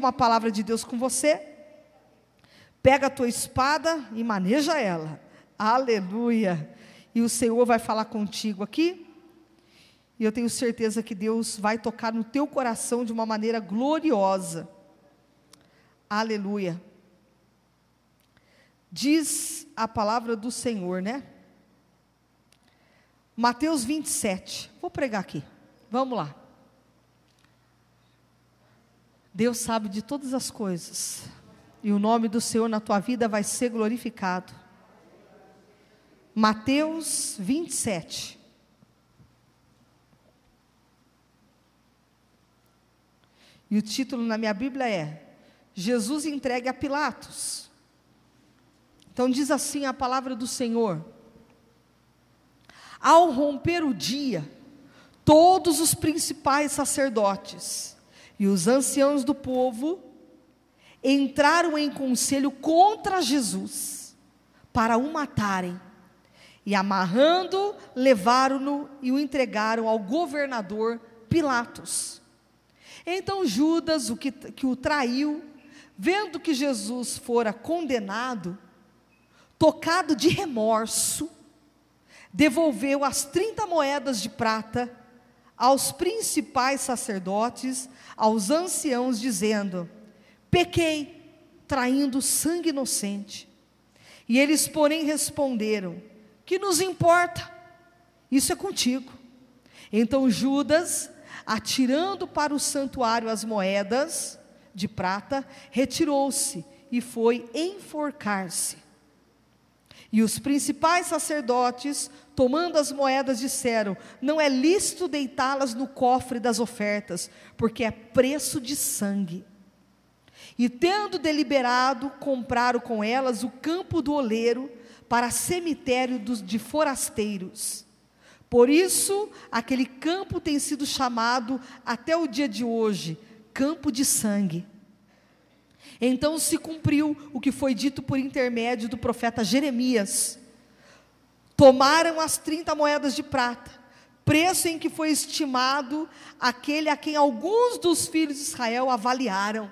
uma palavra de Deus com você. Pega a tua espada e maneja ela. Aleluia. E o Senhor vai falar contigo aqui. E eu tenho certeza que Deus vai tocar no teu coração de uma maneira gloriosa. Aleluia. Diz a palavra do Senhor, né? Mateus 27. Vou pregar aqui. Vamos lá. Deus sabe de todas as coisas. E o nome do Senhor na tua vida vai ser glorificado. Mateus 27. E o título na minha Bíblia é Jesus entregue a Pilatos. Então diz assim a palavra do Senhor: Ao romper o dia, todos os principais sacerdotes e os anciãos do povo entraram em conselho contra Jesus para o matarem. E amarrando, levaram-no e o entregaram ao governador Pilatos. Então Judas, o que, que o traiu, vendo que Jesus fora condenado, tocado de remorso, devolveu as 30 moedas de prata aos principais sacerdotes, aos anciãos, dizendo: Pequei, traindo sangue inocente. E eles, porém, responderam: Que nos importa? Isso é contigo. Então Judas, atirando para o santuário as moedas de prata, retirou-se e foi enforcar-se. E os principais sacerdotes, tomando as moedas, disseram: Não é lícito deitá-las no cofre das ofertas, porque é preço de sangue. E tendo deliberado, compraram com elas o campo do oleiro para cemitério dos, de forasteiros. Por isso, aquele campo tem sido chamado até o dia de hoje campo de sangue. Então se cumpriu o que foi dito por intermédio do profeta Jeremias. Tomaram as 30 moedas de prata, preço em que foi estimado aquele a quem alguns dos filhos de Israel avaliaram,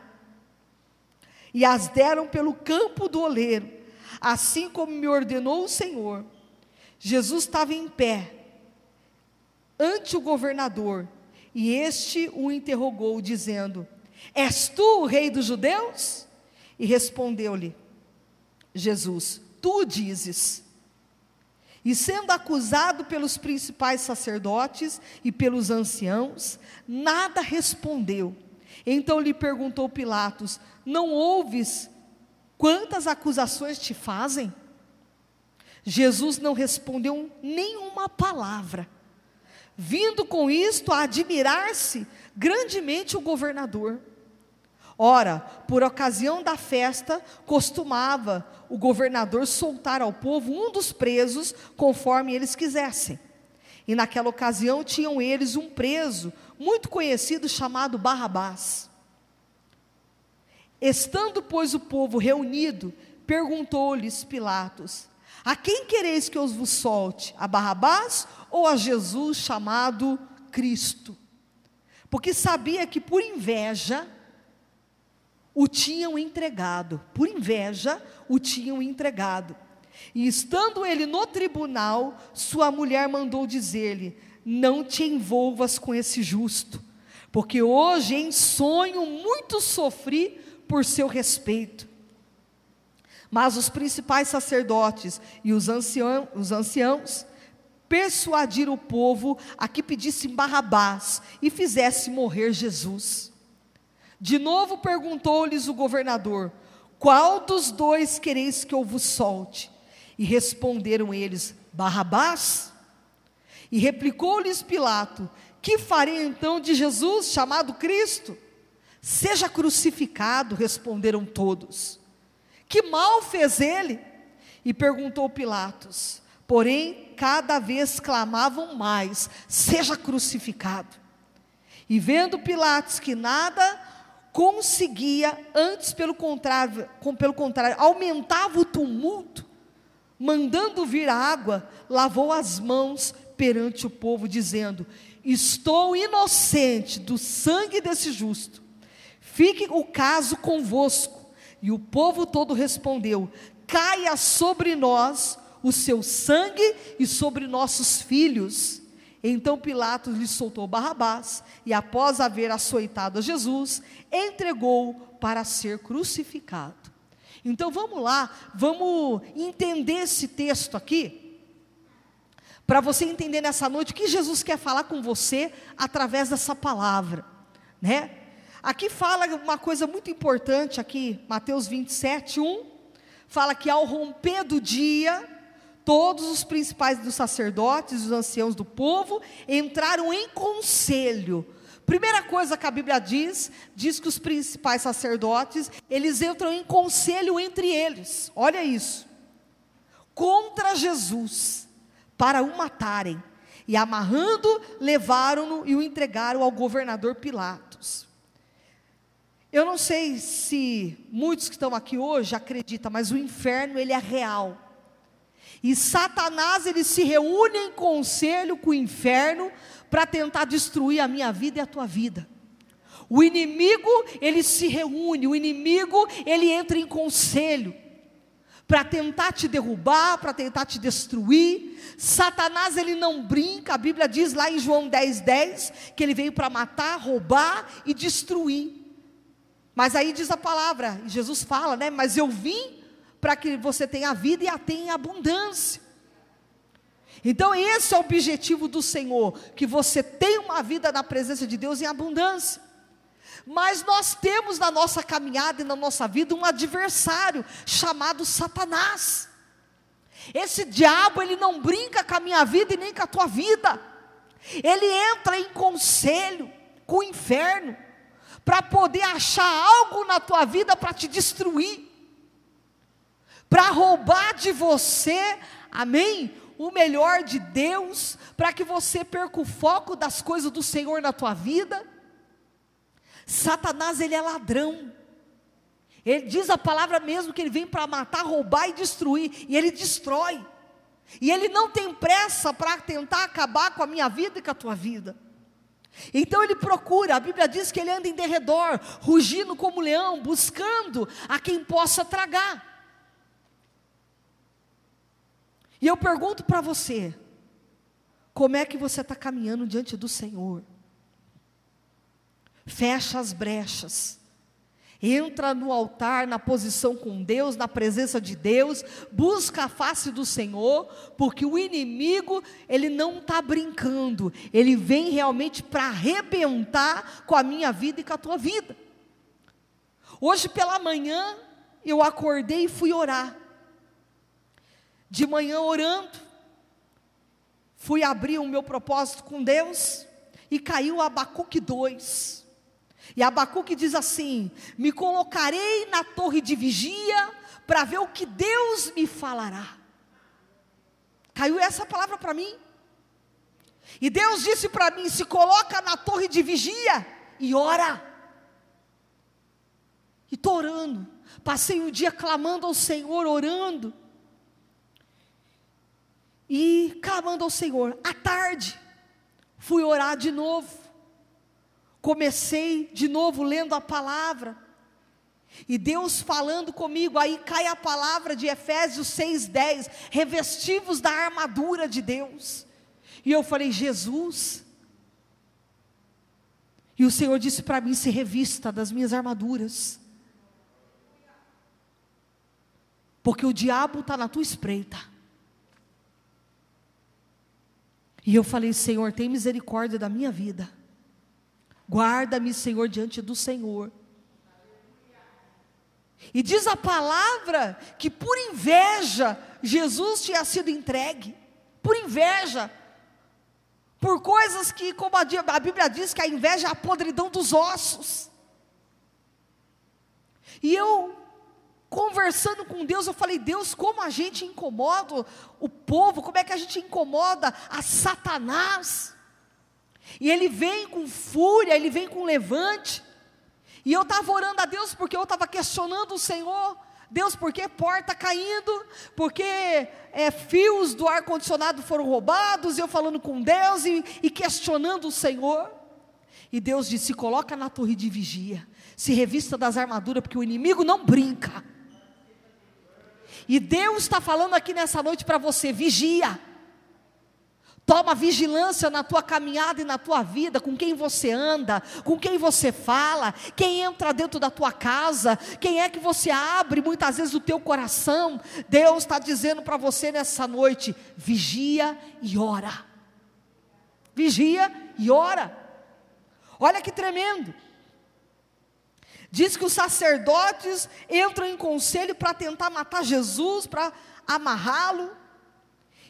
e as deram pelo campo do oleiro, assim como me ordenou o Senhor. Jesus estava em pé ante o governador, e este o interrogou, dizendo: És tu o rei dos judeus? E respondeu-lhe Jesus: Tu dizes. E sendo acusado pelos principais sacerdotes e pelos anciãos, nada respondeu. Então lhe perguntou Pilatos: Não ouves quantas acusações te fazem? Jesus não respondeu nenhuma palavra. Vindo com isto a admirar-se grandemente o governador. Ora, por ocasião da festa, costumava o governador soltar ao povo um dos presos, conforme eles quisessem. E naquela ocasião tinham eles um preso, muito conhecido, chamado Barrabás. Estando, pois, o povo reunido, perguntou-lhes Pilatos: A quem quereis que eu vos solte? A Barrabás ou a Jesus chamado Cristo? Porque sabia que por inveja o tinham entregado, por inveja, o tinham entregado. E estando ele no tribunal, sua mulher mandou dizer-lhe: Não te envolvas com esse justo, porque hoje em sonho muito sofri por seu respeito. Mas os principais sacerdotes e os, ancião, os anciãos persuadiram o povo a que pedissem Barrabás e fizesse morrer Jesus. De novo perguntou-lhes o governador: Qual dos dois quereis que eu vos solte? E responderam eles: Barrabás. E replicou-lhes Pilato: Que farei então de Jesus, chamado Cristo? Seja crucificado, responderam todos. Que mal fez ele? E perguntou Pilatos. Porém, cada vez clamavam mais: Seja crucificado. E vendo Pilatos que nada conseguia, antes pelo contrário, pelo contrário, aumentava o tumulto, mandando vir a água, lavou as mãos perante o povo, dizendo: Estou inocente do sangue desse justo. Fique o caso convosco. E o povo todo respondeu: Caia sobre nós o seu sangue e sobre nossos filhos. Então Pilatos lhe soltou Barrabás e, após haver açoitado a Jesus, entregou para ser crucificado. Então vamos lá, vamos entender esse texto aqui, para você entender nessa noite o que Jesus quer falar com você através dessa palavra, né? Aqui fala uma coisa muito importante aqui, Mateus 27, 1, fala que ao romper do dia, todos os principais dos sacerdotes, os anciãos do povo, entraram em conselho. Primeira coisa que a Bíblia diz, diz que os principais sacerdotes, eles entram em conselho entre eles. Olha isso. Contra Jesus, para o matarem. E amarrando, levaram-no e o entregaram ao governador Pilatos. Eu não sei se muitos que estão aqui hoje acreditam, mas o inferno ele é real. E Satanás ele se reúne em conselho com o inferno para tentar destruir a minha vida e a tua vida. O inimigo, ele se reúne, o inimigo, ele entra em conselho para tentar te derrubar, para tentar te destruir. Satanás, ele não brinca, a Bíblia diz lá em João 10, 10, que ele veio para matar, roubar e destruir. Mas aí diz a palavra, e Jesus fala, né? Mas eu vim para que você tenha vida e a tenha em abundância. Então, esse é o objetivo do Senhor: que você tenha uma vida na presença de Deus em abundância. Mas nós temos na nossa caminhada e na nossa vida um adversário chamado Satanás. Esse diabo, ele não brinca com a minha vida e nem com a tua vida. Ele entra em conselho com o inferno para poder achar algo na tua vida para te destruir para roubar de você, amém? O melhor de Deus, para que você perca o foco das coisas do Senhor na tua vida. Satanás, ele é ladrão. Ele diz a palavra mesmo que ele vem para matar, roubar e destruir, e ele destrói. E ele não tem pressa para tentar acabar com a minha vida e com a tua vida. Então ele procura, a Bíblia diz que ele anda em derredor, rugindo como leão, buscando a quem possa tragar. E eu pergunto para você: como é que você está caminhando diante do Senhor? Fecha as brechas, entra no altar, na posição com Deus, na presença de Deus, busca a face do Senhor, porque o inimigo, ele não está brincando, ele vem realmente para arrebentar com a minha vida e com a tua vida. Hoje pela manhã, eu acordei e fui orar de manhã orando, fui abrir o meu propósito com Deus e caiu Abacuque 2. E Abacuque diz assim: Me colocarei na torre de vigia para ver o que Deus me falará. Caiu essa palavra para mim. E Deus disse para mim: Se coloca na torre de vigia e ora. E estou orando. Passei o dia clamando ao Senhor, orando e clamando ao Senhor. À tarde, fui orar de novo. Comecei de novo lendo a palavra. E Deus falando comigo, aí cai a palavra de Efésios 6:10, revestivos da armadura de Deus. E eu falei, Jesus. E o Senhor disse para mim: se revista das minhas armaduras. Porque o diabo está na tua espreita. E eu falei: Senhor, tem misericórdia da minha vida. Guarda-me, Senhor, diante do Senhor. E diz a palavra que por inveja Jesus tinha sido entregue. Por inveja. Por coisas que, como a Bíblia diz, que a inveja é a podridão dos ossos. E eu conversando com Deus, eu falei: Deus, como a gente incomoda o povo, como é que a gente incomoda a Satanás? E ele vem com fúria, ele vem com levante. E eu estava orando a Deus porque eu estava questionando o Senhor. Deus, por que porta caindo? Porque é, fios do ar-condicionado foram roubados? Eu falando com Deus e, e questionando o Senhor. E Deus disse: coloca na torre de vigia, se revista das armaduras, porque o inimigo não brinca. E Deus está falando aqui nessa noite para você: vigia. Toma vigilância na tua caminhada e na tua vida, com quem você anda, com quem você fala, quem entra dentro da tua casa, quem é que você abre muitas vezes o teu coração. Deus está dizendo para você nessa noite: vigia e ora. Vigia e ora. Olha que tremendo. Diz que os sacerdotes entram em conselho para tentar matar Jesus, para amarrá-lo.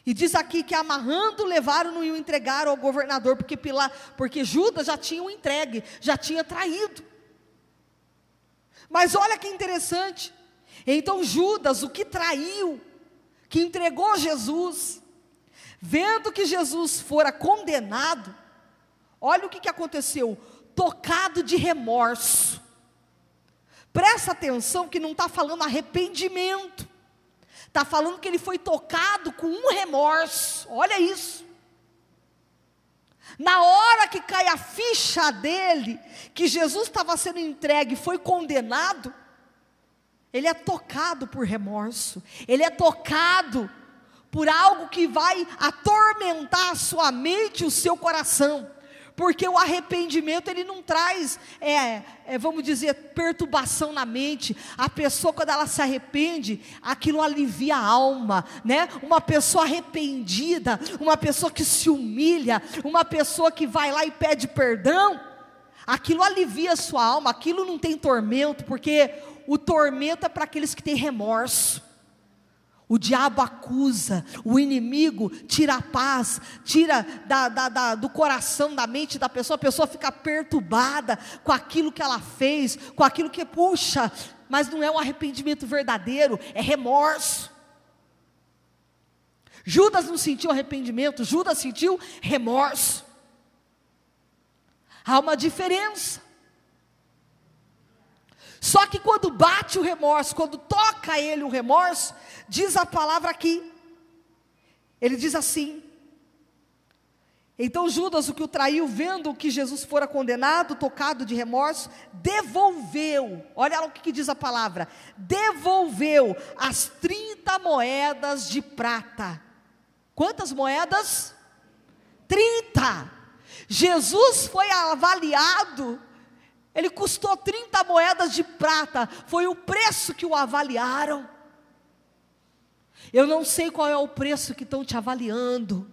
E diz aqui que amarrando, levaram-no e o entregaram ao governador, porque, Pila, porque Judas já tinha o entregue, já tinha traído. Mas olha que interessante. Então Judas, o que traiu, que entregou Jesus, vendo que Jesus fora condenado, olha o que, que aconteceu: tocado de remorso. Presta atenção que não está falando arrependimento. Está falando que ele foi tocado com um remorso. Olha isso. Na hora que cai a ficha dele, que Jesus estava sendo entregue, foi condenado, ele é tocado por remorso, ele é tocado por algo que vai atormentar a sua mente e o seu coração porque o arrependimento ele não traz, é, é, vamos dizer, perturbação na mente. A pessoa quando ela se arrepende, aquilo alivia a alma, né? Uma pessoa arrependida, uma pessoa que se humilha, uma pessoa que vai lá e pede perdão, aquilo alivia a sua alma. Aquilo não tem tormento, porque o tormento é para aqueles que têm remorso. O diabo acusa, o inimigo tira a paz, tira da, da, da, do coração, da mente da pessoa, a pessoa fica perturbada com aquilo que ela fez, com aquilo que puxa, mas não é um arrependimento verdadeiro, é remorso. Judas não sentiu arrependimento, Judas sentiu remorso. Há uma diferença. Só que quando bate o remorso, quando toca ele o remorso, diz a palavra aqui. Ele diz assim: Então Judas, o que o traiu, vendo que Jesus fora condenado, tocado de remorso, devolveu, olha lá o que, que diz a palavra: devolveu as 30 moedas de prata. Quantas moedas? 30. Jesus foi avaliado ele custou 30 moedas de prata, foi o preço que o avaliaram. Eu não sei qual é o preço que estão te avaliando.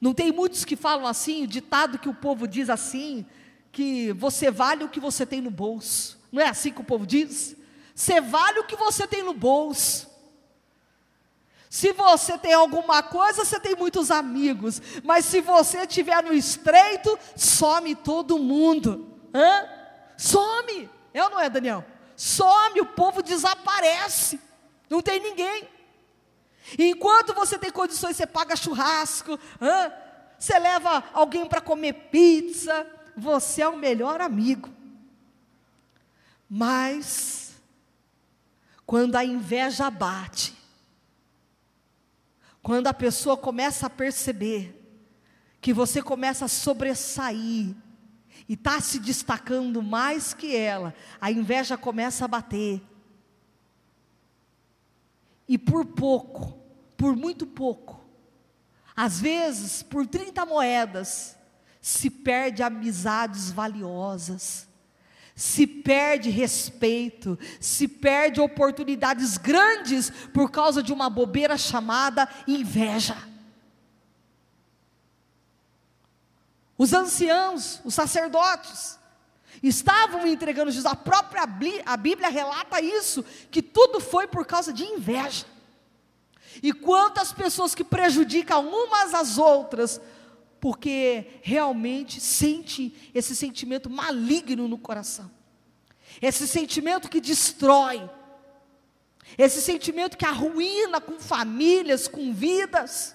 Não tem muitos que falam assim, o ditado que o povo diz assim, que você vale o que você tem no bolso. Não é assim que o povo diz? Você vale o que você tem no bolso. Se você tem alguma coisa, você tem muitos amigos, mas se você estiver no estreito, some todo mundo. Hã? Some. É ou não é, Daniel? Some, o povo desaparece. Não tem ninguém. Enquanto você tem condições, você paga churrasco, hã? você leva alguém para comer pizza, você é o melhor amigo. Mas, quando a inveja bate, quando a pessoa começa a perceber que você começa a sobressair, e está se destacando mais que ela, a inveja começa a bater. E por pouco, por muito pouco, às vezes por 30 moedas, se perde amizades valiosas, se perde respeito, se perde oportunidades grandes por causa de uma bobeira chamada inveja. Os anciãos, os sacerdotes, estavam entregando Jesus. A própria a Bíblia relata isso, que tudo foi por causa de inveja. E quantas pessoas que prejudicam umas às outras, porque realmente sente esse sentimento maligno no coração. Esse sentimento que destrói. Esse sentimento que arruína com famílias, com vidas.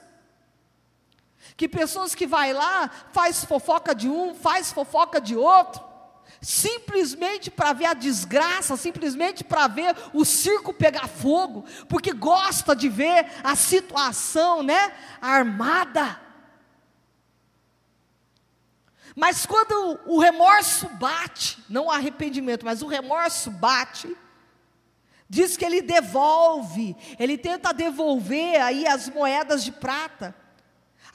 Que pessoas que vai lá, faz fofoca de um, faz fofoca de outro, simplesmente para ver a desgraça, simplesmente para ver o circo pegar fogo, porque gosta de ver a situação, né, armada. Mas quando o remorso bate, não o arrependimento, mas o remorso bate, diz que ele devolve, ele tenta devolver aí as moedas de prata.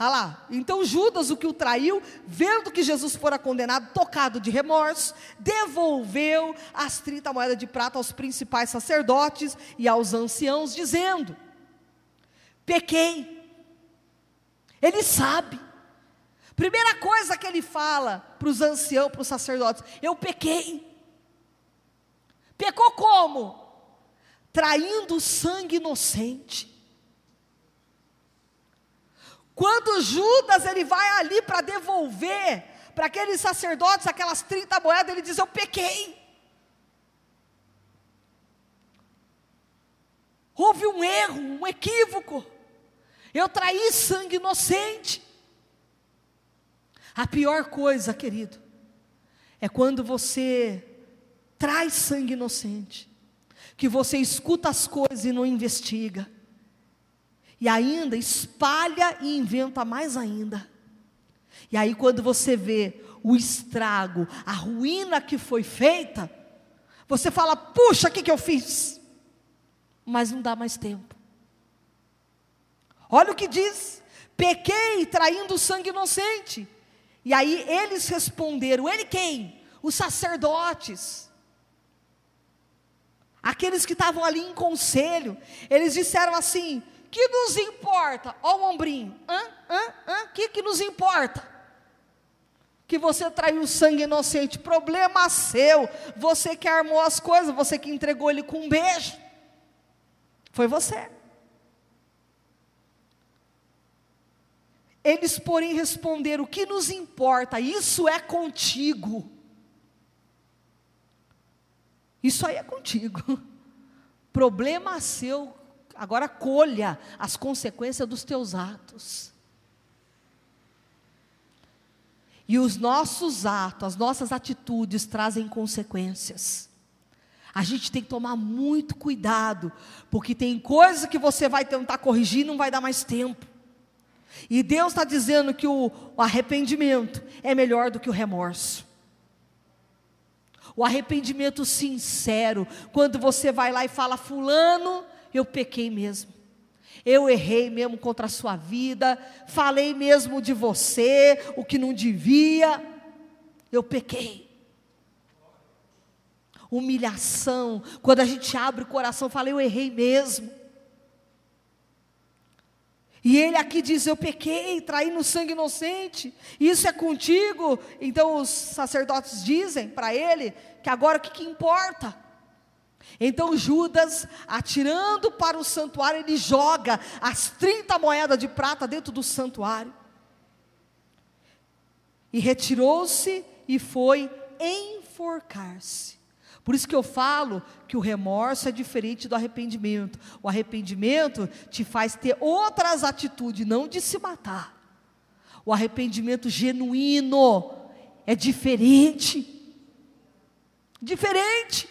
Ah lá, então Judas, o que o traiu, vendo que Jesus fora condenado, tocado de remorso, devolveu as 30 moedas de prata aos principais sacerdotes e aos anciãos, dizendo: Pequei. Ele sabe. Primeira coisa que ele fala para os anciãos, para os sacerdotes: Eu pequei. Pecou como? Traindo sangue inocente. Quando Judas ele vai ali para devolver para aqueles sacerdotes aquelas 30 moedas, ele diz: Eu pequei. Houve um erro, um equívoco. Eu traí sangue inocente. A pior coisa, querido, é quando você traz sangue inocente, que você escuta as coisas e não investiga e ainda espalha e inventa mais ainda. E aí, quando você vê o estrago, a ruína que foi feita, você fala: puxa, o que, que eu fiz? Mas não dá mais tempo. Olha o que diz: pequei traindo o sangue inocente. E aí eles responderam: ele quem? Os sacerdotes. Aqueles que estavam ali em conselho, eles disseram assim: que nos importa? Ó o ombrinho. Hã? Hã? Hã? Que que nos importa? Que você traiu sangue inocente. Problema seu. Você que armou as coisas, você que entregou ele com um beijo. Foi você. Eles, porém, responderam: O que nos importa? Isso é contigo. Isso aí é contigo. Problema seu Agora colha as consequências dos teus atos. E os nossos atos, as nossas atitudes trazem consequências. A gente tem que tomar muito cuidado, porque tem coisas que você vai tentar corrigir e não vai dar mais tempo. E Deus está dizendo que o arrependimento é melhor do que o remorso. O arrependimento sincero, quando você vai lá e fala, Fulano, eu pequei mesmo. Eu errei mesmo contra a sua vida, falei mesmo de você o que não devia. Eu pequei. Humilhação, quando a gente abre o coração, fala, eu errei mesmo. E ele aqui diz: Eu pequei, traí no sangue inocente, isso é contigo. Então os sacerdotes dizem para ele que agora o que, que importa? Então Judas, atirando para o santuário, ele joga as 30 moedas de prata dentro do santuário. E retirou-se e foi enforcar-se. Por isso que eu falo que o remorso é diferente do arrependimento. O arrependimento te faz ter outras atitudes, não de se matar. O arrependimento genuíno é diferente. Diferente.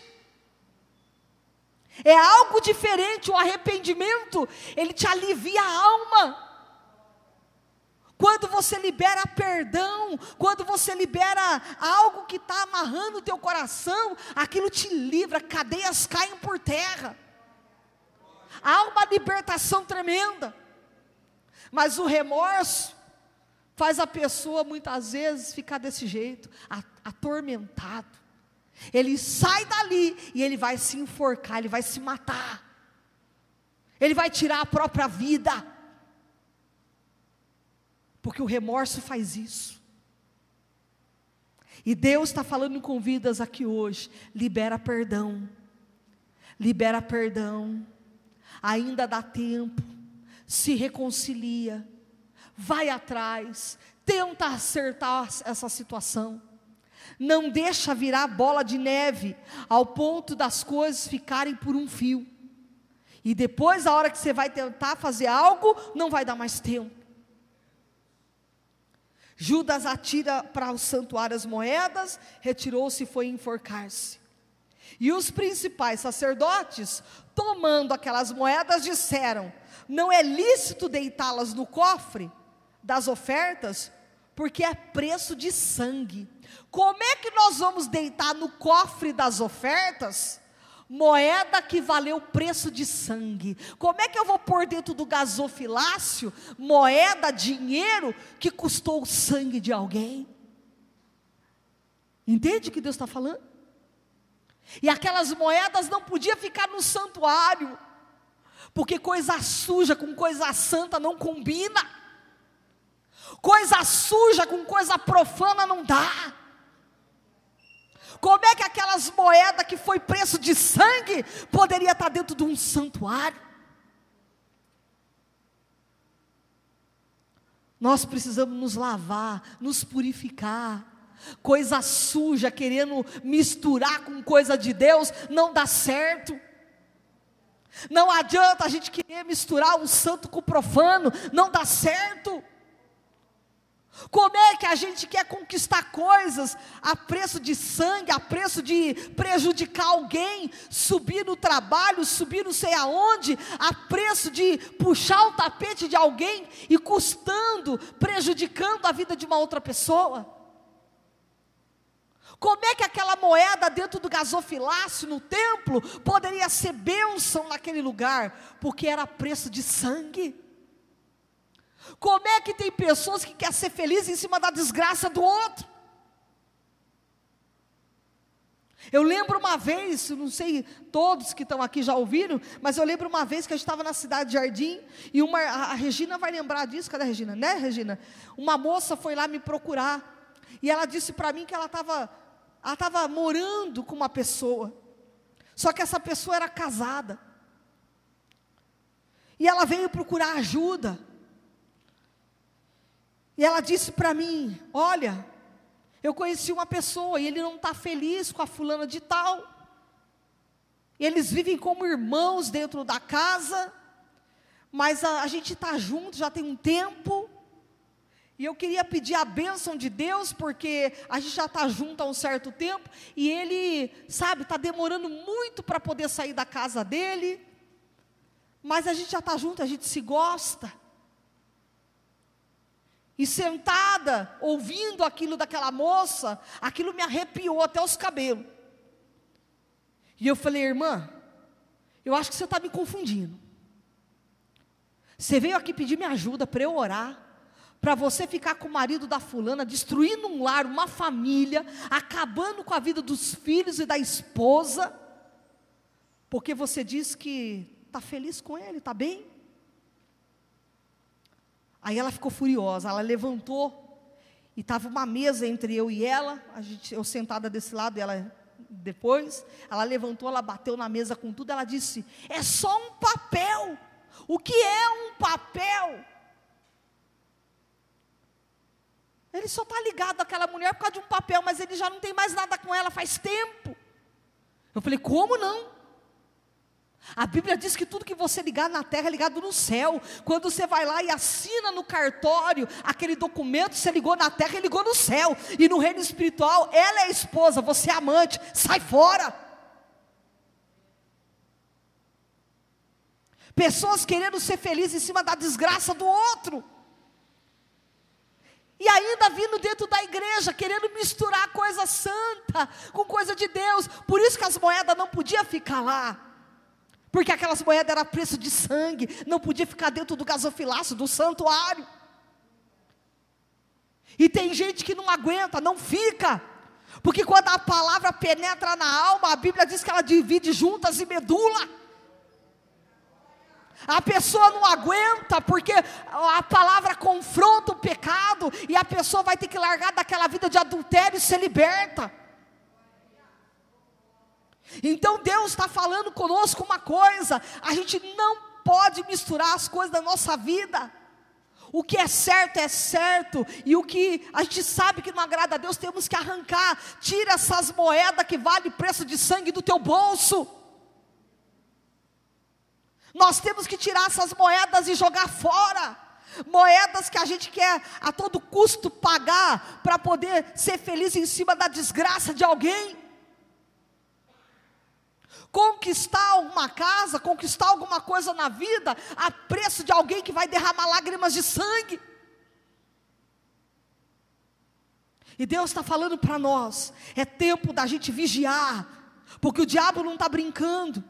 É algo diferente, o arrependimento, ele te alivia a alma. Quando você libera perdão, quando você libera algo que está amarrando o teu coração, aquilo te livra, cadeias caem por terra. Há uma libertação tremenda. Mas o remorso faz a pessoa muitas vezes ficar desse jeito, atormentado. Ele sai dali e ele vai se enforcar, ele vai se matar. Ele vai tirar a própria vida. Porque o remorso faz isso. E Deus está falando com vidas aqui hoje. Libera perdão. Libera perdão. Ainda dá tempo. Se reconcilia. Vai atrás. Tenta acertar essa situação não deixa virar bola de neve, ao ponto das coisas ficarem por um fio. E depois, a hora que você vai tentar fazer algo, não vai dar mais tempo. Judas atira para o santuário as moedas, retirou-se e foi enforcar-se. E os principais sacerdotes, tomando aquelas moedas, disseram: Não é lícito deitá-las no cofre das ofertas, porque é preço de sangue. Como é que nós vamos deitar no cofre das ofertas moeda que valeu preço de sangue? Como é que eu vou pôr dentro do gasofilácio moeda, dinheiro que custou o sangue de alguém? Entende o que Deus está falando? E aquelas moedas não podiam ficar no santuário, porque coisa suja com coisa santa não combina, coisa suja com coisa profana não dá. Como é que aquelas moedas que foi preço de sangue poderia estar dentro de um santuário? Nós precisamos nos lavar, nos purificar. Coisa suja querendo misturar com coisa de Deus não dá certo. Não adianta a gente querer misturar o santo com o profano, não dá certo. Como é que a gente quer conquistar coisas a preço de sangue, a preço de prejudicar alguém, subir no trabalho, subir não sei aonde, a preço de puxar o tapete de alguém e custando, prejudicando a vida de uma outra pessoa? Como é que aquela moeda dentro do gasofilácio no templo poderia ser bênção naquele lugar? Porque era preço de sangue. Como é que tem pessoas que querem ser felizes em cima da desgraça do outro? Eu lembro uma vez, não sei todos que estão aqui já ouviram, mas eu lembro uma vez que a gente estava na cidade de Jardim e uma, a Regina vai lembrar disso, cadê a Regina? Né, Regina? Uma moça foi lá me procurar e ela disse para mim que ela estava ela estava morando com uma pessoa, só que essa pessoa era casada. E ela veio procurar ajuda. E ela disse para mim: Olha, eu conheci uma pessoa e ele não está feliz com a fulana de tal. Eles vivem como irmãos dentro da casa, mas a, a gente está junto já tem um tempo. E eu queria pedir a bênção de Deus, porque a gente já está junto há um certo tempo, e ele, sabe, está demorando muito para poder sair da casa dele, mas a gente já está junto, a gente se gosta e sentada, ouvindo aquilo daquela moça, aquilo me arrepiou até os cabelos. E eu falei, irmã, eu acho que você está me confundindo. Você veio aqui pedir minha ajuda para eu orar, para você ficar com o marido da fulana, destruindo um lar, uma família, acabando com a vida dos filhos e da esposa, porque você diz que está feliz com ele, está bem? Aí ela ficou furiosa, ela levantou e estava uma mesa entre eu e ela, a gente, eu sentada desse lado e ela depois. Ela levantou, ela bateu na mesa com tudo, ela disse: É só um papel. O que é um papel? Ele só está ligado àquela mulher por causa de um papel, mas ele já não tem mais nada com ela faz tempo. Eu falei: Como não? A Bíblia diz que tudo que você ligar na terra é ligado no céu. Quando você vai lá e assina no cartório aquele documento, você ligou na terra e ligou no céu. E no reino espiritual, ela é a esposa, você é amante, sai fora. Pessoas querendo ser felizes em cima da desgraça do outro. E ainda vindo dentro da igreja, querendo misturar coisa santa com coisa de Deus. Por isso que as moedas não podiam ficar lá. Porque aquelas moedas eram preço de sangue, não podia ficar dentro do gasofilácio, do santuário. E tem gente que não aguenta, não fica. Porque quando a palavra penetra na alma, a Bíblia diz que ela divide juntas e medula. A pessoa não aguenta porque a palavra confronta o pecado e a pessoa vai ter que largar daquela vida de adultério e ser liberta. Então Deus está falando conosco uma coisa: a gente não pode misturar as coisas da nossa vida. O que é certo é certo, e o que a gente sabe que não agrada a Deus, temos que arrancar. Tira essas moedas que valem preço de sangue do teu bolso. Nós temos que tirar essas moedas e jogar fora. Moedas que a gente quer a todo custo pagar para poder ser feliz em cima da desgraça de alguém. Conquistar uma casa, conquistar alguma coisa na vida, a preço de alguém que vai derramar lágrimas de sangue. E Deus está falando para nós: é tempo da gente vigiar, porque o diabo não está brincando.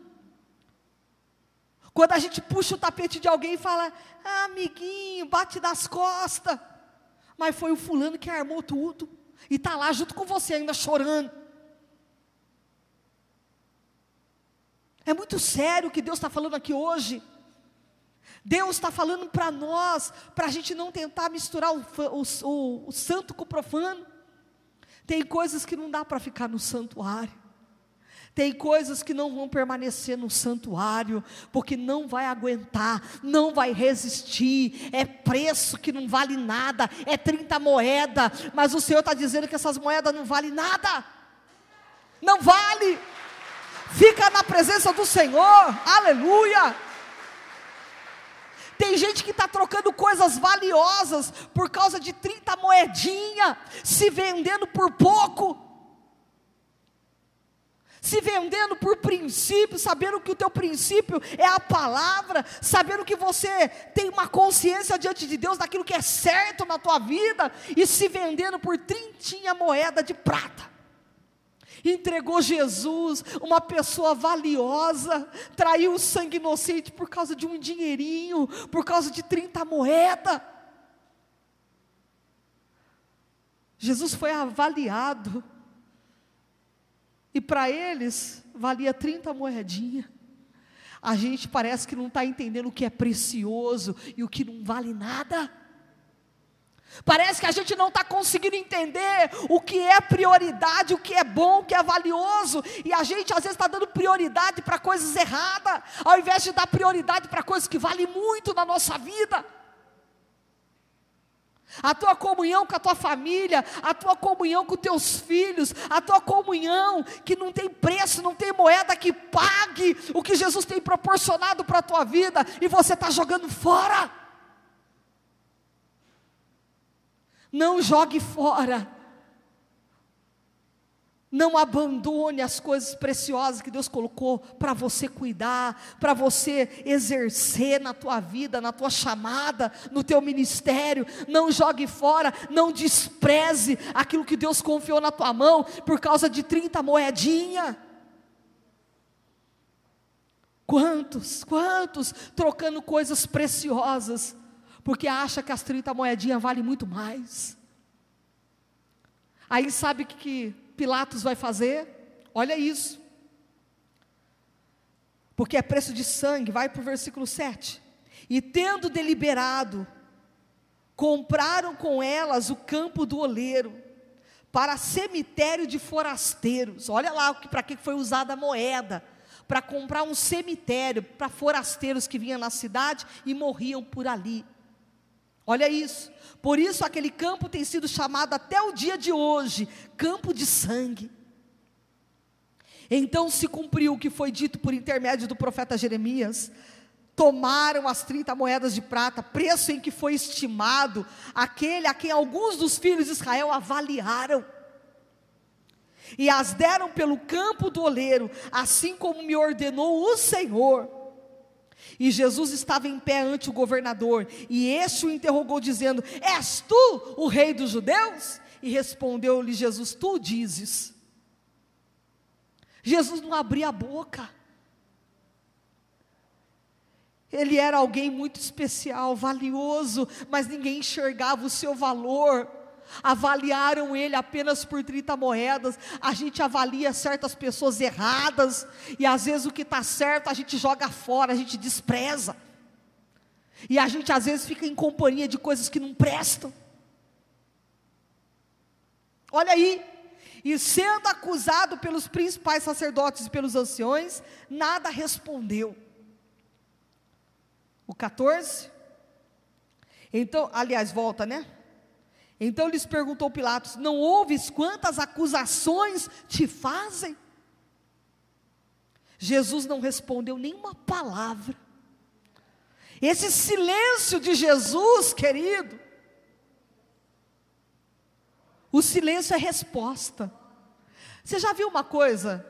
Quando a gente puxa o tapete de alguém e fala, ah, amiguinho, bate das costas, mas foi o fulano que armou tudo, e está lá junto com você ainda chorando. É muito sério o que Deus está falando aqui hoje. Deus está falando para nós, para a gente não tentar misturar o, o, o, o santo com o profano. Tem coisas que não dá para ficar no santuário. Tem coisas que não vão permanecer no santuário, porque não vai aguentar, não vai resistir, é preço que não vale nada, é 30 moedas, mas o Senhor está dizendo que essas moedas não valem nada, não vale, fica na presença do Senhor, aleluia. Tem gente que está trocando coisas valiosas por causa de 30 moedinha, se vendendo por pouco, se vendendo por princípio, sabendo que o teu princípio é a palavra, sabendo que você tem uma consciência diante de Deus daquilo que é certo na tua vida, e se vendendo por trintinha moeda de prata entregou Jesus, uma pessoa valiosa, traiu o sangue inocente por causa de um dinheirinho, por causa de 30 moedas. Jesus foi avaliado, e para eles valia 30 moedinhas. A gente parece que não está entendendo o que é precioso e o que não vale nada. Parece que a gente não está conseguindo entender o que é prioridade, o que é bom, o que é valioso, e a gente às vezes está dando prioridade para coisas erradas, ao invés de dar prioridade para coisas que valem muito na nossa vida. A tua comunhão com a tua família, a tua comunhão com teus filhos, a tua comunhão que não tem preço, não tem moeda que pague o que Jesus tem proporcionado para a tua vida, e você está jogando fora. Não jogue fora. Não abandone as coisas preciosas que Deus colocou para você cuidar, para você exercer na tua vida, na tua chamada, no teu ministério. Não jogue fora, não despreze aquilo que Deus confiou na tua mão por causa de 30 moedinha. Quantos, quantos trocando coisas preciosas porque acha que as 30 moedinhas valem muito mais. Aí sabe o que, que Pilatos vai fazer? Olha isso. Porque é preço de sangue, vai para o versículo 7. E tendo deliberado, compraram com elas o campo do oleiro, para cemitério de forasteiros. Olha lá para que foi usada a moeda. Para comprar um cemitério para forasteiros que vinham na cidade e morriam por ali. Olha isso. Por isso aquele campo tem sido chamado até o dia de hoje campo de sangue. Então se cumpriu o que foi dito por intermédio do profeta Jeremias. Tomaram as 30 moedas de prata, preço em que foi estimado aquele a quem alguns dos filhos de Israel avaliaram. E as deram pelo campo do oleiro, assim como me ordenou o Senhor. E Jesus estava em pé ante o governador, e este o interrogou, dizendo: És tu o rei dos judeus? E respondeu-lhe Jesus: Tu dizes. Jesus não abria a boca. Ele era alguém muito especial, valioso, mas ninguém enxergava o seu valor avaliaram ele apenas por 30 moedas, a gente avalia certas pessoas erradas, e às vezes o que está certo a gente joga fora, a gente despreza, e a gente às vezes fica em companhia de coisas que não prestam. Olha aí, e sendo acusado pelos principais sacerdotes e pelos anciões, nada respondeu. O 14. Então, aliás, volta, né? Então lhes perguntou Pilatos: Não ouves quantas acusações te fazem? Jesus não respondeu nenhuma palavra. Esse silêncio de Jesus, querido, o silêncio é resposta. Você já viu uma coisa?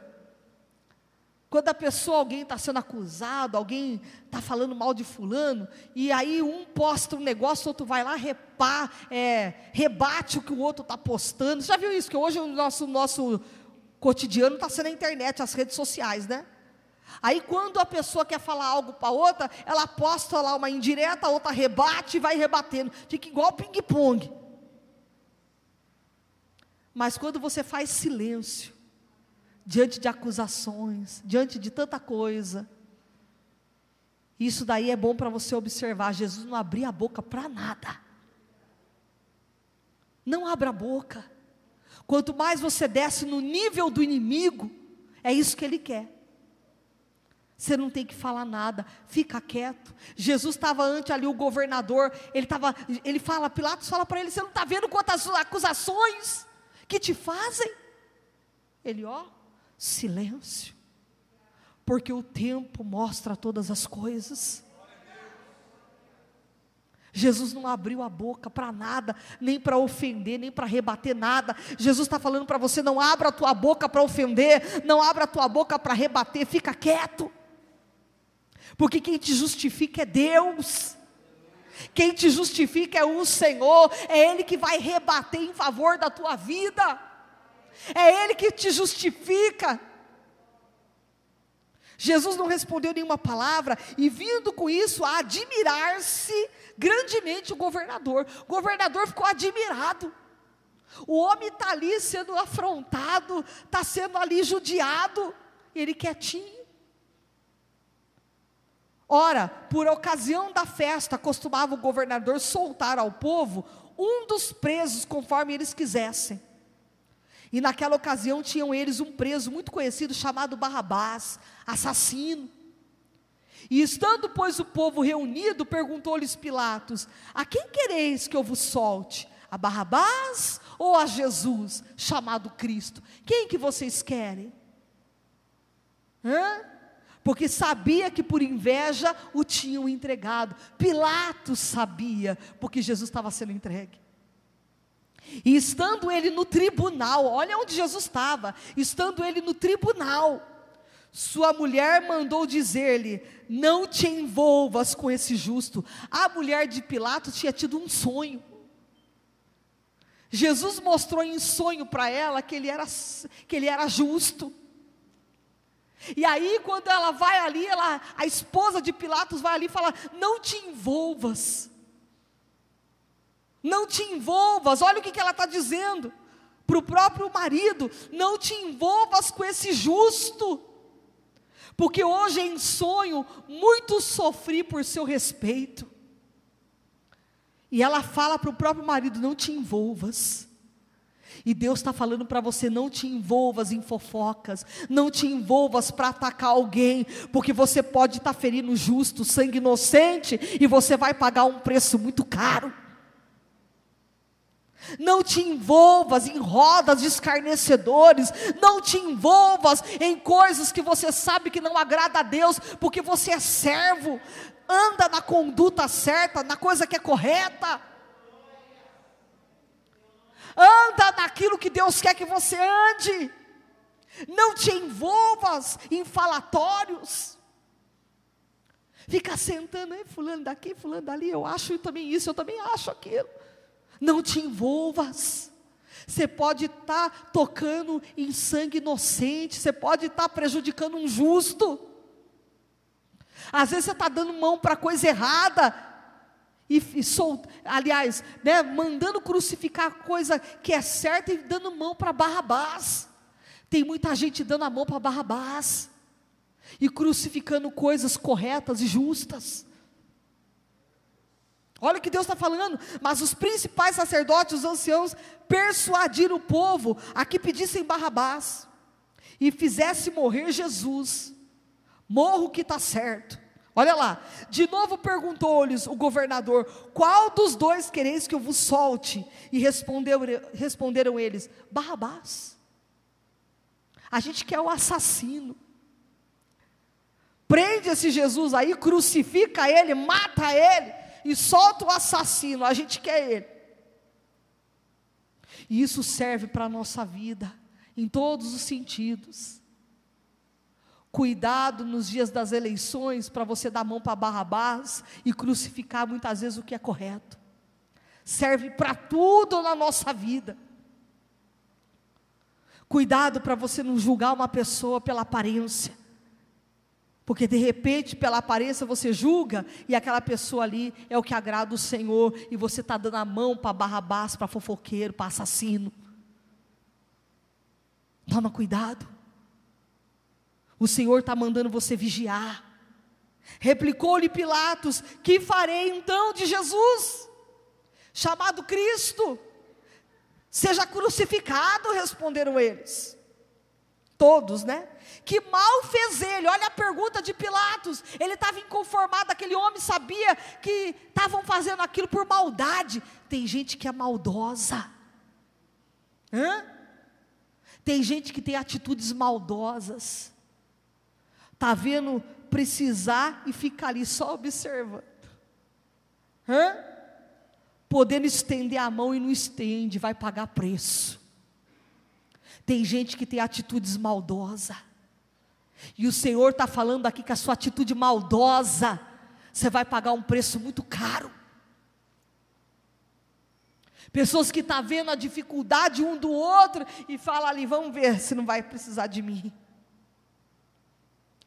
Quando a pessoa, alguém está sendo acusado, alguém está falando mal de fulano, e aí um posta um negócio, o outro vai lá, repá, é, rebate o que o outro está postando. Você já viu isso? Que hoje o nosso, nosso cotidiano está sendo a internet, as redes sociais, né? Aí quando a pessoa quer falar algo para outra, ela posta lá uma indireta, a outra rebate e vai rebatendo. Fica igual ping-pong. Mas quando você faz silêncio, diante de acusações, diante de tanta coisa. Isso daí é bom para você observar. Jesus não abria a boca para nada. Não abra a boca. Quanto mais você desce no nível do inimigo, é isso que ele quer. Você não tem que falar nada, fica quieto. Jesus estava ante ali o governador, ele estava, ele fala, Pilatos fala para ele: você não está vendo quantas acusações que te fazem? Ele, ó, silêncio, porque o tempo mostra todas as coisas. Jesus não abriu a boca para nada, nem para ofender, nem para rebater nada. Jesus está falando para você: não abra a tua boca para ofender, não abra a tua boca para rebater, fica quieto, porque quem te justifica é Deus. Quem te justifica é o Senhor, é Ele que vai rebater em favor da tua vida é Ele que te justifica. Jesus não respondeu nenhuma palavra, e vindo com isso a admirar-se grandemente o governador. O governador ficou admirado. O homem está ali sendo afrontado, está sendo ali judiado, ele quietinho. Ora, por ocasião da festa, costumava o governador soltar ao povo um dos presos conforme eles quisessem. E naquela ocasião tinham eles um preso muito conhecido chamado Barrabás, assassino. E estando, pois, o povo reunido, perguntou-lhes Pilatos: A quem quereis que eu vos solte? A Barrabás ou a Jesus, chamado Cristo? Quem que vocês querem? Hã? Porque sabia que por inveja o tinham entregado. Pilatos sabia, porque Jesus estava sendo entregue. E estando ele no tribunal, olha onde Jesus estava, estando ele no tribunal, sua mulher mandou dizer-lhe: Não te envolvas com esse justo. A mulher de Pilatos tinha tido um sonho. Jesus mostrou em sonho para ela que ele, era, que ele era justo. E aí, quando ela vai ali, ela, a esposa de Pilatos vai ali e fala: Não te envolvas. Não te envolvas, olha o que, ela está dizendo para o próprio marido: não te envolvas com esse justo, porque hoje em sonho muito sofri por seu respeito. E ela fala para o próprio marido: não te envolvas. E Deus está falando para você: não te envolvas em fofocas, não te envolvas para atacar alguém, porque você pode estar tá ferindo justo, sangue inocente, e você vai pagar um preço muito caro. Não te envolvas em rodas de escarnecedores, não te envolvas em coisas que você sabe que não agrada a Deus, porque você é servo. Anda na conduta certa, na coisa que é correta. Anda naquilo que Deus quer que você ande. Não te envolvas em falatórios. Fica sentando, aí, fulano daqui, fulano dali, eu acho também isso, eu também acho aquilo. Não te envolvas. Você pode estar tá tocando em sangue inocente, você pode estar tá prejudicando um justo. Às vezes você está dando mão para coisa errada, e, e sol, aliás, né, mandando crucificar a coisa que é certa e dando mão para Barrabás. Tem muita gente dando a mão para Barrabás e crucificando coisas corretas e justas. Olha o que Deus está falando. Mas os principais sacerdotes, os anciãos, persuadiram o povo a que pedissem Barrabás e fizesse morrer Jesus. Morro que está certo. Olha lá, de novo perguntou-lhes o governador: Qual dos dois quereis que eu vos solte? E respondeu, responderam eles: Barrabás. A gente quer o assassino. Prende esse Jesus aí, crucifica ele, mata ele e solta o assassino, a gente quer ele. E isso serve para a nossa vida, em todos os sentidos. Cuidado nos dias das eleições para você dar mão para Barrabás e crucificar muitas vezes o que é correto. Serve para tudo na nossa vida. Cuidado para você não julgar uma pessoa pela aparência. Porque de repente, pela aparência, você julga e aquela pessoa ali é o que agrada o Senhor e você está dando a mão para Barrabás, para fofoqueiro, para assassino. Toma cuidado. O Senhor está mandando você vigiar. Replicou-lhe Pilatos: Que farei então de Jesus, chamado Cristo? Seja crucificado, responderam eles. Todos, né? Que mal fez ele? Olha a pergunta de Pilatos. Ele estava inconformado, aquele homem sabia que estavam fazendo aquilo por maldade. Tem gente que é maldosa. Hã? Tem gente que tem atitudes maldosas. Está vendo precisar e fica ali só observando. Hã? Podendo estender a mão e não estende, vai pagar preço. Tem gente que tem atitudes maldosas. E o Senhor está falando aqui que a sua atitude maldosa, você vai pagar um preço muito caro. Pessoas que estão tá vendo a dificuldade um do outro e fala ali, vamos ver se não vai precisar de mim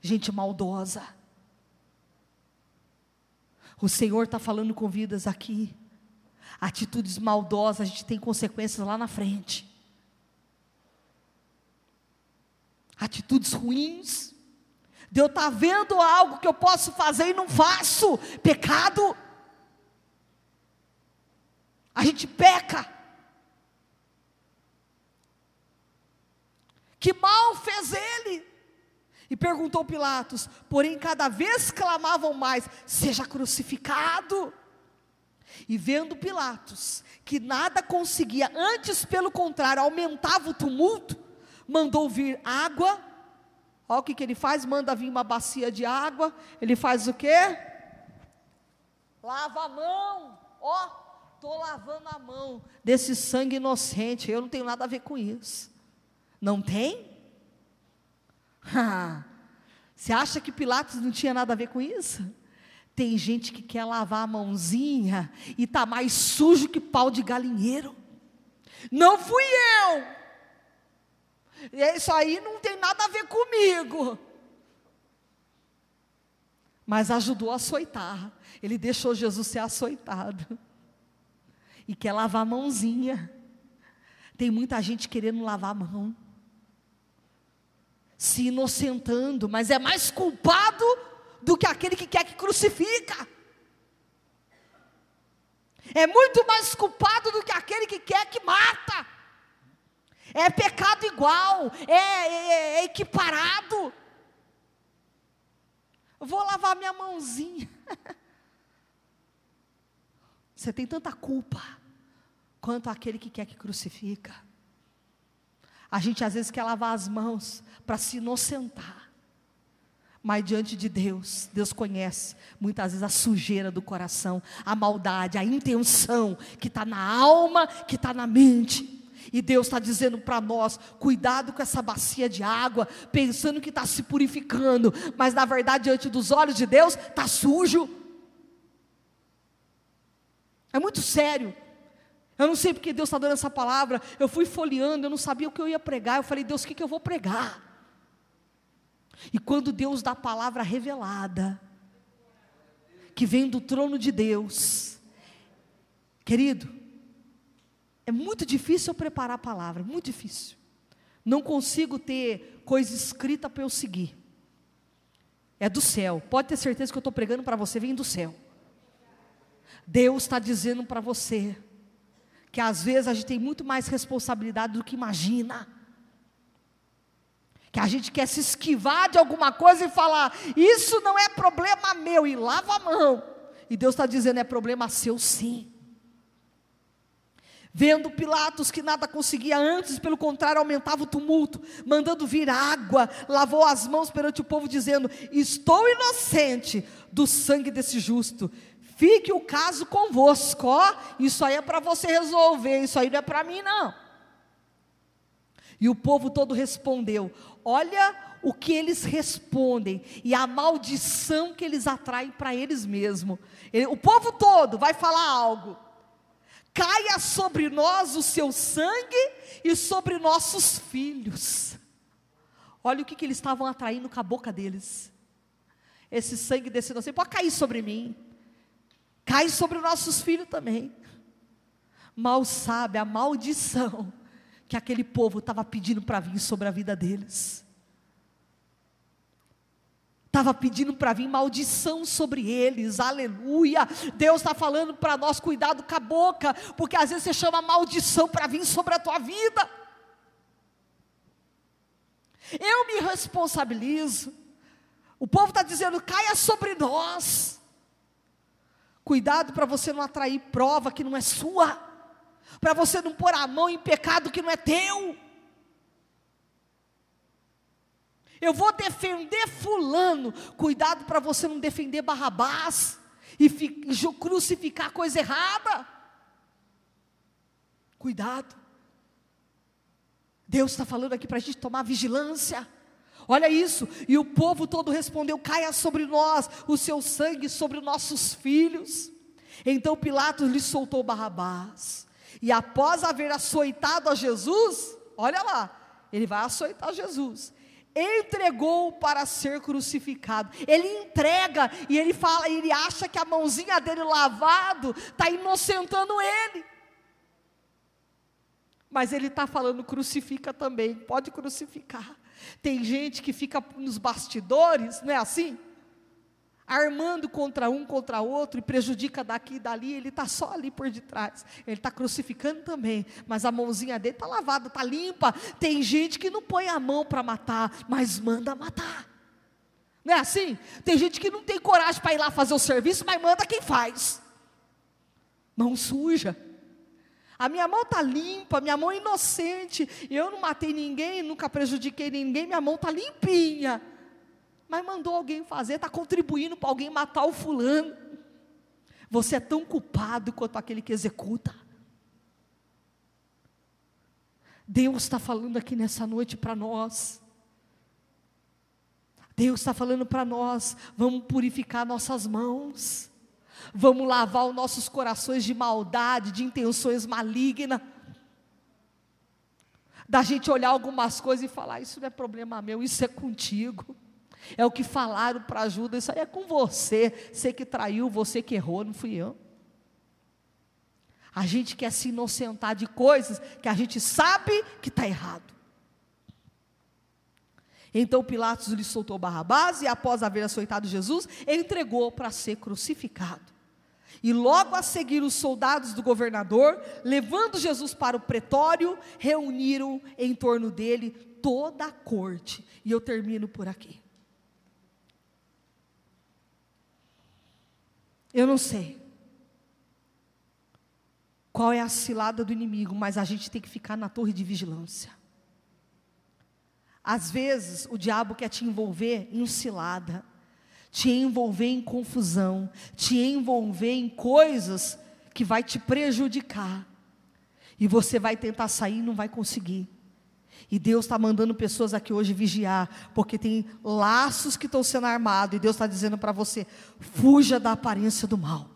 gente maldosa. O Senhor está falando com vidas aqui. Atitudes maldosas, a gente tem consequências lá na frente. Atitudes ruins. Deus está vendo algo que eu posso fazer e não faço. Pecado. A gente peca. Que mal fez ele? E perguntou Pilatos, porém cada vez clamavam mais: seja crucificado. E vendo Pilatos que nada conseguia, antes pelo contrário, aumentava o tumulto, mandou vir água. Olha o que, que ele faz: manda vir uma bacia de água. Ele faz o quê? Lava a mão. Ó, estou lavando a mão desse sangue inocente. Eu não tenho nada a ver com isso. Não tem? Você acha que Pilatos não tinha nada a ver com isso? Tem gente que quer lavar a mãozinha e está mais sujo que pau de galinheiro. Não fui eu. Isso aí não tem nada a ver comigo. Mas ajudou a açoitar. Ele deixou Jesus ser açoitado. E quer lavar a mãozinha. Tem muita gente querendo lavar a mão se inocentando, mas é mais culpado do que aquele que quer que crucifica. É muito mais culpado do que aquele que quer que mata. É pecado igual, é, é, é equiparado. Eu vou lavar minha mãozinha. Você tem tanta culpa quanto aquele que quer que crucifica. A gente às vezes quer lavar as mãos para se inocentar. Mas diante de Deus, Deus conhece muitas vezes a sujeira do coração, a maldade, a intenção que está na alma, que está na mente. E Deus está dizendo para nós: cuidado com essa bacia de água, pensando que está se purificando, mas na verdade, diante dos olhos de Deus, está sujo. É muito sério. Eu não sei porque Deus está dando essa palavra. Eu fui folheando, eu não sabia o que eu ia pregar. Eu falei, Deus, o que, que eu vou pregar? E quando Deus dá a palavra revelada, que vem do trono de Deus, querido, é muito difícil eu preparar a palavra, muito difícil. Não consigo ter coisa escrita para eu seguir. É do céu. Pode ter certeza que eu estou pregando para você, vem do céu. Deus está dizendo para você que às vezes a gente tem muito mais responsabilidade do que imagina. Que a gente quer se esquivar de alguma coisa e falar, isso não é problema meu, e lava a mão. E Deus está dizendo, é problema seu sim. Vendo Pilatos que nada conseguia antes, pelo contrário, aumentava o tumulto, mandando vir água, lavou as mãos perante o povo, dizendo: Estou inocente do sangue desse justo. Fique o caso convosco, ó, isso aí é para você resolver, isso aí não é para mim não. E o povo todo respondeu: Olha o que eles respondem e a maldição que eles atraem para eles mesmos. O povo todo vai falar algo. Caia sobre nós o seu sangue e sobre nossos filhos. Olha o que, que eles estavam atraindo com a boca deles. Esse sangue descendo assim, pode cair sobre mim. Cai sobre nossos filhos também. Mal sabe a maldição que aquele povo estava pedindo para vir sobre a vida deles. Estava pedindo para vir maldição sobre eles, aleluia. Deus está falando para nós, cuidado com a boca, porque às vezes você chama maldição para vir sobre a tua vida. Eu me responsabilizo. O povo está dizendo, caia sobre nós. Cuidado para você não atrair prova que não é sua, para você não pôr a mão em pecado que não é teu. Eu vou defender Fulano. Cuidado para você não defender Barrabás e crucificar coisa errada. Cuidado. Deus está falando aqui para a gente tomar vigilância. Olha isso, e o povo todo respondeu: caia sobre nós o seu sangue, sobre nossos filhos. Então Pilatos lhe soltou Barrabás, e após haver açoitado a Jesus, olha lá, ele vai açoitar Jesus entregou para ser crucificado. Ele entrega e ele fala, ele acha que a mãozinha dele lavado está inocentando ele. Mas ele está falando crucifica também, pode crucificar. Tem gente que fica nos bastidores, não é assim? Armando contra um, contra outro, e prejudica daqui e dali, ele está só ali por detrás. Ele está crucificando também, mas a mãozinha dele está lavada, está limpa. Tem gente que não põe a mão para matar, mas manda matar. Não é assim? Tem gente que não tem coragem para ir lá fazer o serviço, mas manda quem faz. Mão suja. A minha mão está limpa, minha mão é inocente. Eu não matei ninguém, nunca prejudiquei ninguém, minha mão está limpinha mas mandou alguém fazer, está contribuindo para alguém matar o fulano. Você é tão culpado quanto aquele que executa. Deus está falando aqui nessa noite para nós. Deus está falando para nós: vamos purificar nossas mãos, vamos lavar os nossos corações de maldade, de intenções malignas. Da gente olhar algumas coisas e falar: Isso não é problema meu, isso é contigo. É o que falaram para ajuda, isso aí é com você. Você que traiu, você que errou, não fui eu. A gente quer se inocentar de coisas que a gente sabe que está errado. Então Pilatos lhe soltou Barrabás e, após haver açoitado Jesus, entregou para ser crucificado. E logo a seguir, os soldados do governador, levando Jesus para o pretório, reuniram em torno dele toda a corte. E eu termino por aqui. Eu não sei qual é a cilada do inimigo, mas a gente tem que ficar na torre de vigilância. Às vezes, o diabo quer te envolver em cilada, te envolver em confusão, te envolver em coisas que vai te prejudicar. E você vai tentar sair e não vai conseguir. E Deus está mandando pessoas aqui hoje vigiar, porque tem laços que estão sendo armados, e Deus está dizendo para você: fuja da aparência do mal.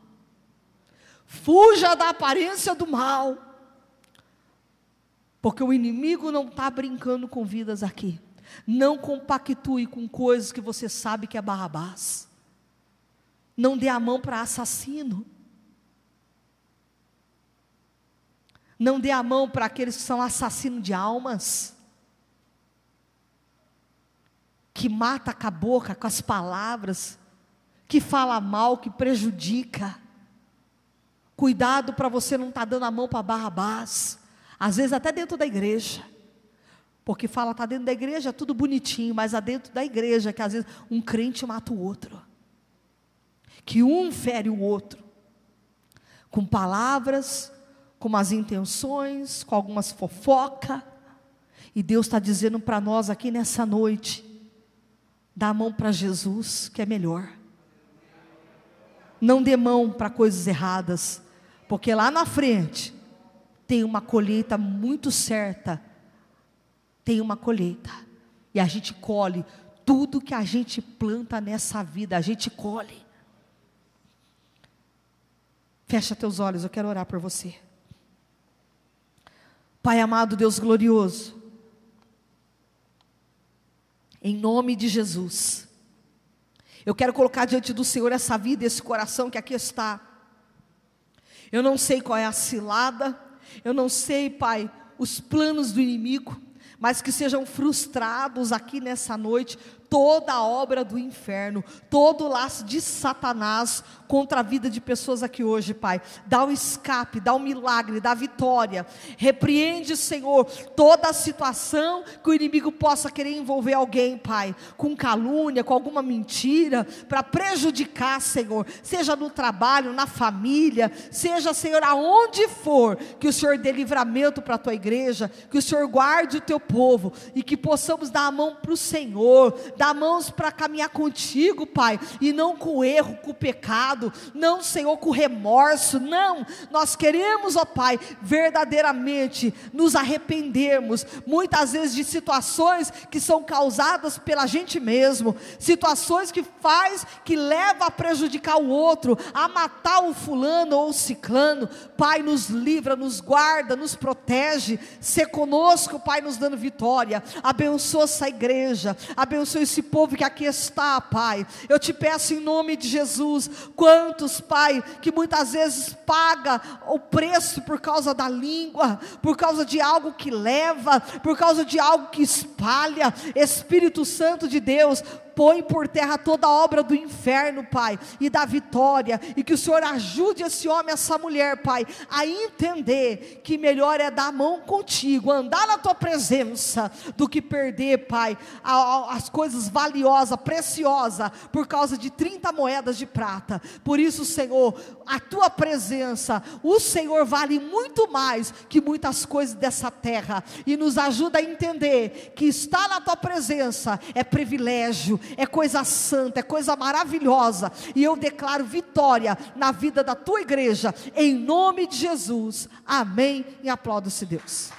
Fuja da aparência do mal. Porque o inimigo não está brincando com vidas aqui. Não compactue com coisas que você sabe que é barrabás. Não dê a mão para assassino. Não dê a mão para aqueles que são assassinos de almas que mata com a boca, com as palavras, que fala mal, que prejudica. Cuidado para você não estar tá dando a mão para Barrabás, às vezes até dentro da igreja. Porque fala, está dentro da igreja, tudo bonitinho, mas é dentro da igreja que às vezes um crente mata o outro. Que um fere o outro. Com palavras, com as intenções, com algumas fofoca. E Deus está dizendo para nós aqui nessa noite: Dá a mão para Jesus, que é melhor. Não dê mão para coisas erradas, porque lá na frente tem uma colheita muito certa. Tem uma colheita. E a gente colhe tudo que a gente planta nessa vida, a gente colhe. Fecha teus olhos, eu quero orar por você. Pai amado, Deus glorioso, em nome de Jesus, eu quero colocar diante do Senhor essa vida, esse coração que aqui está. Eu não sei qual é a cilada, eu não sei, Pai, os planos do inimigo, mas que sejam frustrados aqui nessa noite toda a obra do inferno, todo o laço de Satanás contra a vida de pessoas aqui hoje, Pai. Dá o um escape, dá o um milagre, dá vitória. Repreende, Senhor, toda a situação que o inimigo possa querer envolver alguém, Pai, com calúnia, com alguma mentira, para prejudicar, Senhor, seja no trabalho, na família, seja, Senhor, aonde for, que o Senhor dê livramento para a tua igreja, que o Senhor guarde o teu povo e que possamos dar a mão para o Senhor, dar mãos para caminhar contigo, Pai, e não com o erro, com o pecado, não, Senhor, com o remorso, não. Nós queremos, ó Pai, verdadeiramente nos arrependermos, muitas vezes de situações que são causadas pela gente mesmo, situações que faz, que leva a prejudicar o outro, a matar o fulano ou o ciclano. Pai, nos livra, nos guarda, nos protege, se conosco, Pai, nos dando vitória. Abençoa essa igreja, abençoa esse povo que aqui está, Pai. Eu te peço em nome de Jesus, quantos, Pai, que muitas vezes paga o preço por causa da língua, por causa de algo que leva, por causa de algo que espalha. Espírito Santo de Deus, põe por terra toda a obra do inferno, Pai, e da vitória, e que o Senhor ajude esse homem, essa mulher, Pai, a entender que melhor é dar a mão contigo, andar na tua presença, do que perder, Pai, as coisas valiosas, preciosas, por causa de 30 moedas de prata. Por isso, Senhor, a tua presença, o Senhor vale muito mais que muitas coisas dessa terra, e nos ajuda a entender que estar na tua presença é privilégio, é coisa santa, é coisa maravilhosa, e eu declaro vitória na vida da tua igreja, em nome de Jesus, amém, e aplauda-se Deus.